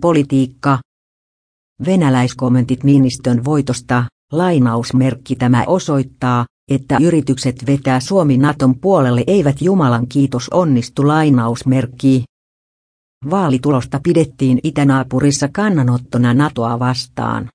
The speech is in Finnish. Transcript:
Politiikka. Venäläiskommentit Niinistön voitosta, lainausmerkki tämä osoittaa, että yritykset vetää Suomi Naton puolelle eivät Jumalan kiitos onnistu lainausmerkki. Vaalitulosta pidettiin itänaapurissa kannanottona NATOa vastaan.